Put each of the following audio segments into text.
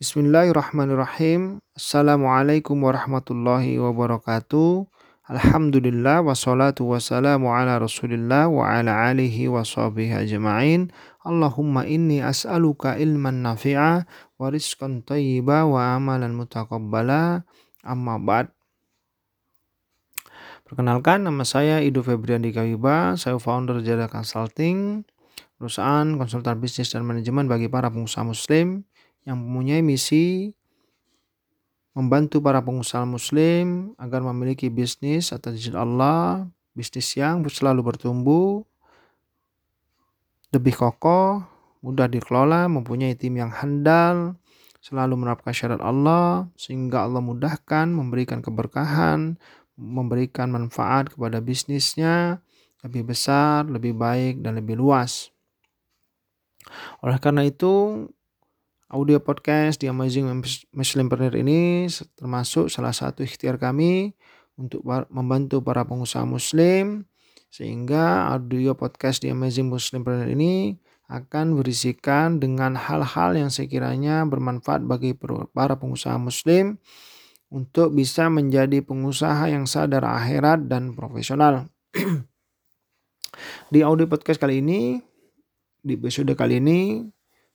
Bismillahirrahmanirrahim. Assalamualaikum warahmatullahi wabarakatuh. Alhamdulillah wassalatu wassalamu ala rasulillah wa ala alihi wa sahbihi ajma'in. Allahumma inni as'aluka ilman nafi'a wa rizqan tayyiba wa amalan mutakabbala. Amma ba'd. Perkenalkan nama saya Ido Febrian Kawiba, saya founder Jada Consulting, perusahaan konsultan bisnis dan manajemen bagi para pengusaha muslim yang mempunyai misi membantu para pengusaha muslim agar memiliki bisnis atas izin Allah, bisnis yang selalu bertumbuh, lebih kokoh, mudah dikelola, mempunyai tim yang handal, selalu menerapkan syarat Allah, sehingga Allah mudahkan, memberikan keberkahan, memberikan manfaat kepada bisnisnya lebih besar, lebih baik, dan lebih luas. Oleh karena itu, audio podcast di Amazing Muslimpreneur ini termasuk salah satu ikhtiar kami untuk membantu para pengusaha muslim sehingga audio podcast di Amazing Muslimpreneur ini akan berisikan dengan hal-hal yang sekiranya bermanfaat bagi para pengusaha muslim untuk bisa menjadi pengusaha yang sadar akhirat dan profesional. di audio podcast kali ini, di episode kali ini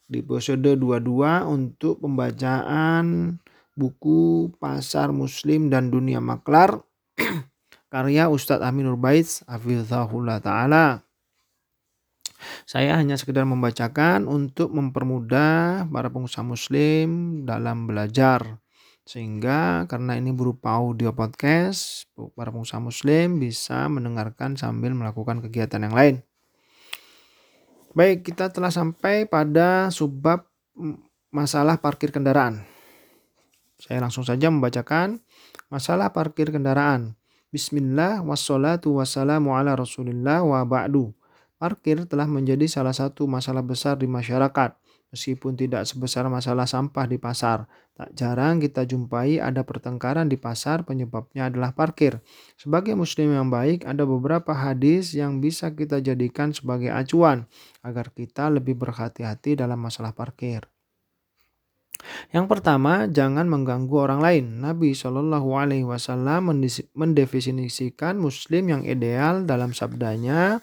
di episode 22 untuk pembacaan buku Pasar Muslim dan Dunia Maklar karya Ustadz Aminur Baits Hafizahullah Ta'ala. Saya hanya sekedar membacakan untuk mempermudah para pengusaha muslim dalam belajar. Sehingga karena ini berupa audio podcast, para pengusaha muslim bisa mendengarkan sambil melakukan kegiatan yang lain. Baik, kita telah sampai pada subbab masalah parkir kendaraan. Saya langsung saja membacakan masalah parkir kendaraan. Bismillah wassalatu wassalamu ala rasulillah wa ba'du. Parkir telah menjadi salah satu masalah besar di masyarakat. Meskipun tidak sebesar masalah sampah di pasar, tak jarang kita jumpai ada pertengkaran di pasar penyebabnya adalah parkir. Sebagai muslim yang baik, ada beberapa hadis yang bisa kita jadikan sebagai acuan agar kita lebih berhati-hati dalam masalah parkir. Yang pertama, jangan mengganggu orang lain. Nabi Shallallahu Alaihi Wasallam mendefinisikan Muslim yang ideal dalam sabdanya,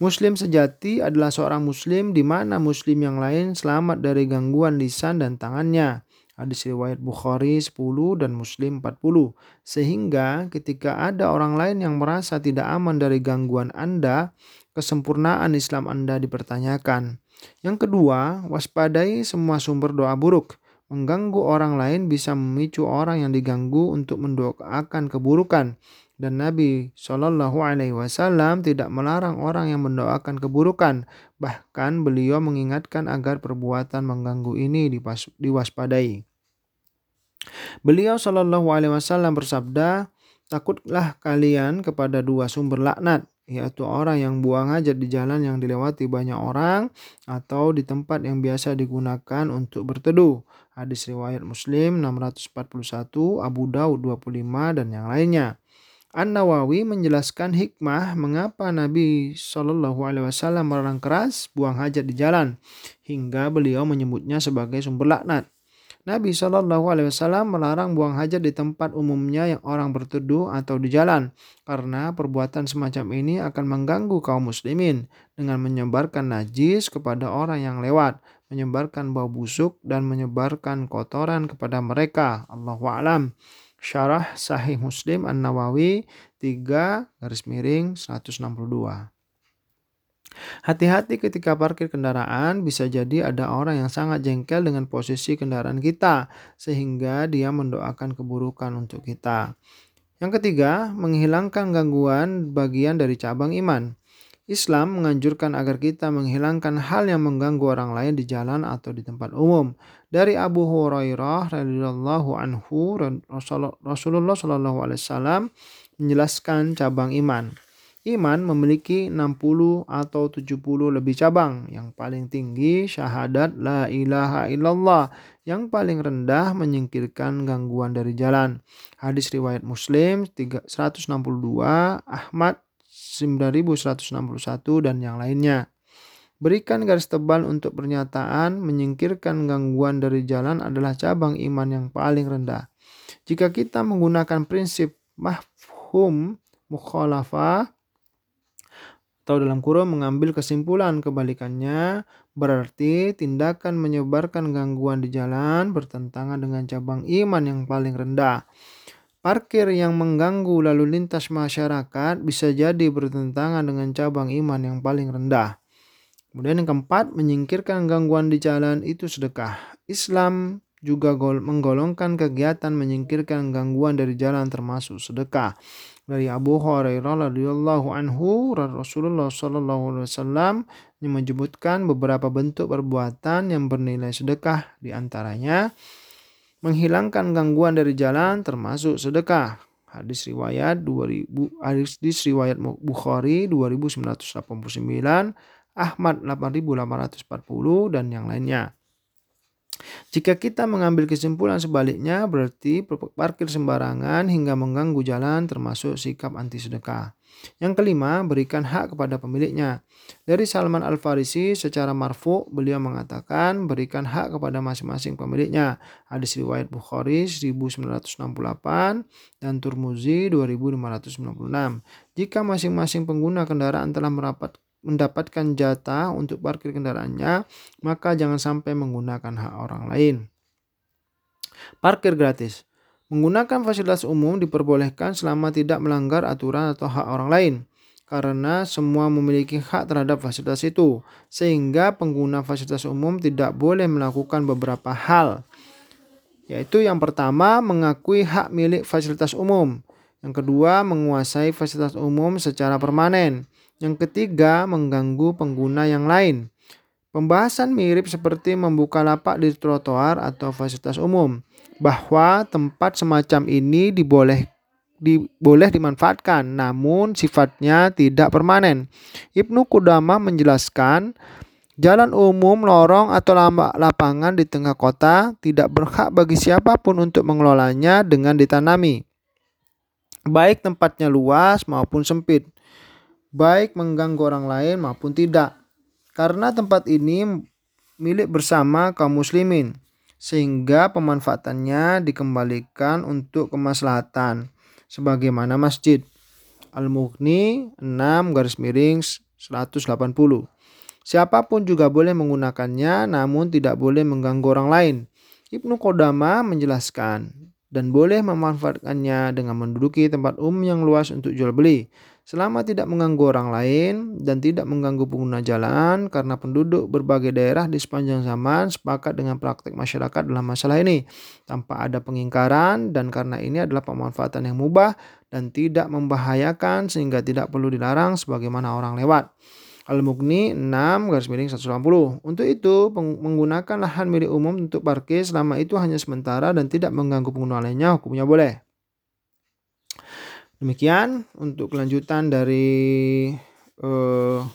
Muslim sejati adalah seorang muslim di mana muslim yang lain selamat dari gangguan lisan dan tangannya. Hadis riwayat Bukhari 10 dan Muslim 40. Sehingga ketika ada orang lain yang merasa tidak aman dari gangguan Anda, kesempurnaan Islam Anda dipertanyakan. Yang kedua, waspadai semua sumber doa buruk. Mengganggu orang lain bisa memicu orang yang diganggu untuk mendoakan keburukan dan Nabi Shallallahu Alaihi Wasallam tidak melarang orang yang mendoakan keburukan. Bahkan beliau mengingatkan agar perbuatan mengganggu ini diwaspadai. Beliau Shallallahu Alaihi Wasallam bersabda, takutlah kalian kepada dua sumber laknat, yaitu orang yang buang hajat di jalan yang dilewati banyak orang atau di tempat yang biasa digunakan untuk berteduh. Hadis riwayat Muslim 641, Abu Daud 25 dan yang lainnya. An-Nawawi menjelaskan hikmah mengapa Nabi Shallallahu Alaihi Wasallam melarang keras buang hajat di jalan hingga beliau menyebutnya sebagai sumber laknat. Nabi Shallallahu Alaihi Wasallam melarang buang hajat di tempat umumnya yang orang berteduh atau di jalan karena perbuatan semacam ini akan mengganggu kaum muslimin dengan menyebarkan najis kepada orang yang lewat, menyebarkan bau busuk dan menyebarkan kotoran kepada mereka. Allahu a'lam. Syarah Sahih Muslim An-Nawawi 3 garis miring 162. Hati-hati ketika parkir kendaraan, bisa jadi ada orang yang sangat jengkel dengan posisi kendaraan kita, sehingga dia mendoakan keburukan untuk kita. Yang ketiga, menghilangkan gangguan bagian dari cabang iman. Islam menganjurkan agar kita menghilangkan hal yang mengganggu orang lain di jalan atau di tempat umum. Dari Abu Hurairah radhiyallahu anhu Rasulullah shallallahu alaihi wasallam menjelaskan cabang iman. Iman memiliki 60 atau 70 lebih cabang. Yang paling tinggi syahadat la ilaha illallah. Yang paling rendah menyingkirkan gangguan dari jalan. Hadis riwayat Muslim 162, Ahmad 9161 dan yang lainnya. Berikan garis tebal untuk pernyataan menyingkirkan gangguan dari jalan adalah cabang iman yang paling rendah. Jika kita menggunakan prinsip mahfum mukhalafah atau dalam kurung mengambil kesimpulan kebalikannya berarti tindakan menyebarkan gangguan di jalan bertentangan dengan cabang iman yang paling rendah. Parkir yang mengganggu lalu lintas masyarakat bisa jadi bertentangan dengan cabang iman yang paling rendah. Kemudian yang keempat, menyingkirkan gangguan di jalan itu sedekah. Islam juga menggolongkan kegiatan menyingkirkan gangguan dari jalan termasuk sedekah. Dari Abu Hurairah radhiyallahu anhu Rasulullah sallallahu alaihi wasallam menyebutkan beberapa bentuk perbuatan yang bernilai sedekah di antaranya menghilangkan gangguan dari jalan termasuk sedekah. Hadis riwayat 2000 hadis riwayat Bukhari 2989, Ahmad 8840 dan yang lainnya. Jika kita mengambil kesimpulan sebaliknya, berarti parkir sembarangan hingga mengganggu jalan termasuk sikap anti sedekah. Yang kelima, berikan hak kepada pemiliknya. Dari Salman Al-Farisi secara marfu beliau mengatakan berikan hak kepada masing-masing pemiliknya. Hadis riwayat Bukhari 1968 dan Turmuzi 2596. Jika masing-masing pengguna kendaraan telah merapat mendapatkan jatah untuk parkir kendaraannya, maka jangan sampai menggunakan hak orang lain. Parkir gratis. Menggunakan fasilitas umum diperbolehkan selama tidak melanggar aturan atau hak orang lain. Karena semua memiliki hak terhadap fasilitas itu, sehingga pengguna fasilitas umum tidak boleh melakukan beberapa hal, yaitu yang pertama mengakui hak milik fasilitas umum, yang kedua menguasai fasilitas umum secara permanen, yang ketiga, mengganggu pengguna yang lain. Pembahasan mirip seperti membuka lapak di trotoar atau fasilitas umum, bahwa tempat semacam ini diboleh di, boleh dimanfaatkan, namun sifatnya tidak permanen. Ibnu Kudama menjelaskan, jalan umum, lorong, atau lapangan di tengah kota tidak berhak bagi siapa pun untuk mengelolanya dengan ditanami, baik tempatnya luas maupun sempit baik mengganggu orang lain maupun tidak. Karena tempat ini milik bersama kaum muslimin, sehingga pemanfaatannya dikembalikan untuk kemaslahatan, sebagaimana masjid. Al-Mughni 6 garis miring 180. Siapa pun juga boleh menggunakannya namun tidak boleh mengganggu orang lain. Ibnu Qodama menjelaskan dan boleh memanfaatkannya dengan menduduki tempat umum yang luas untuk jual beli selama tidak mengganggu orang lain dan tidak mengganggu pengguna jalan karena penduduk berbagai daerah di sepanjang zaman sepakat dengan praktik masyarakat dalam masalah ini tanpa ada pengingkaran dan karena ini adalah pemanfaatan yang mubah dan tidak membahayakan sehingga tidak perlu dilarang sebagaimana orang lewat. Al-Mughni 6 garis miring 180. Untuk itu, menggunakan lahan milik umum untuk parkir selama itu hanya sementara dan tidak mengganggu pengguna lainnya hukumnya boleh. Demikian untuk kelanjutan dari uh,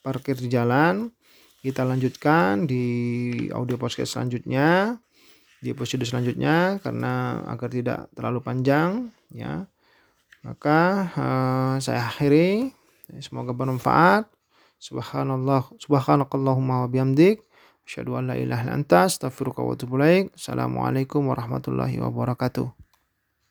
parkir di jalan. Kita lanjutkan di audio podcast selanjutnya, di episode selanjutnya karena agar tidak terlalu panjang ya. Maka uh, saya akhiri. Semoga bermanfaat. Subhanallah subhanakallahumma wa bihamdik asyhadu an la ilaha illa anta astaghfiruka wa atubu. Assalamualaikum warahmatullahi wabarakatuh.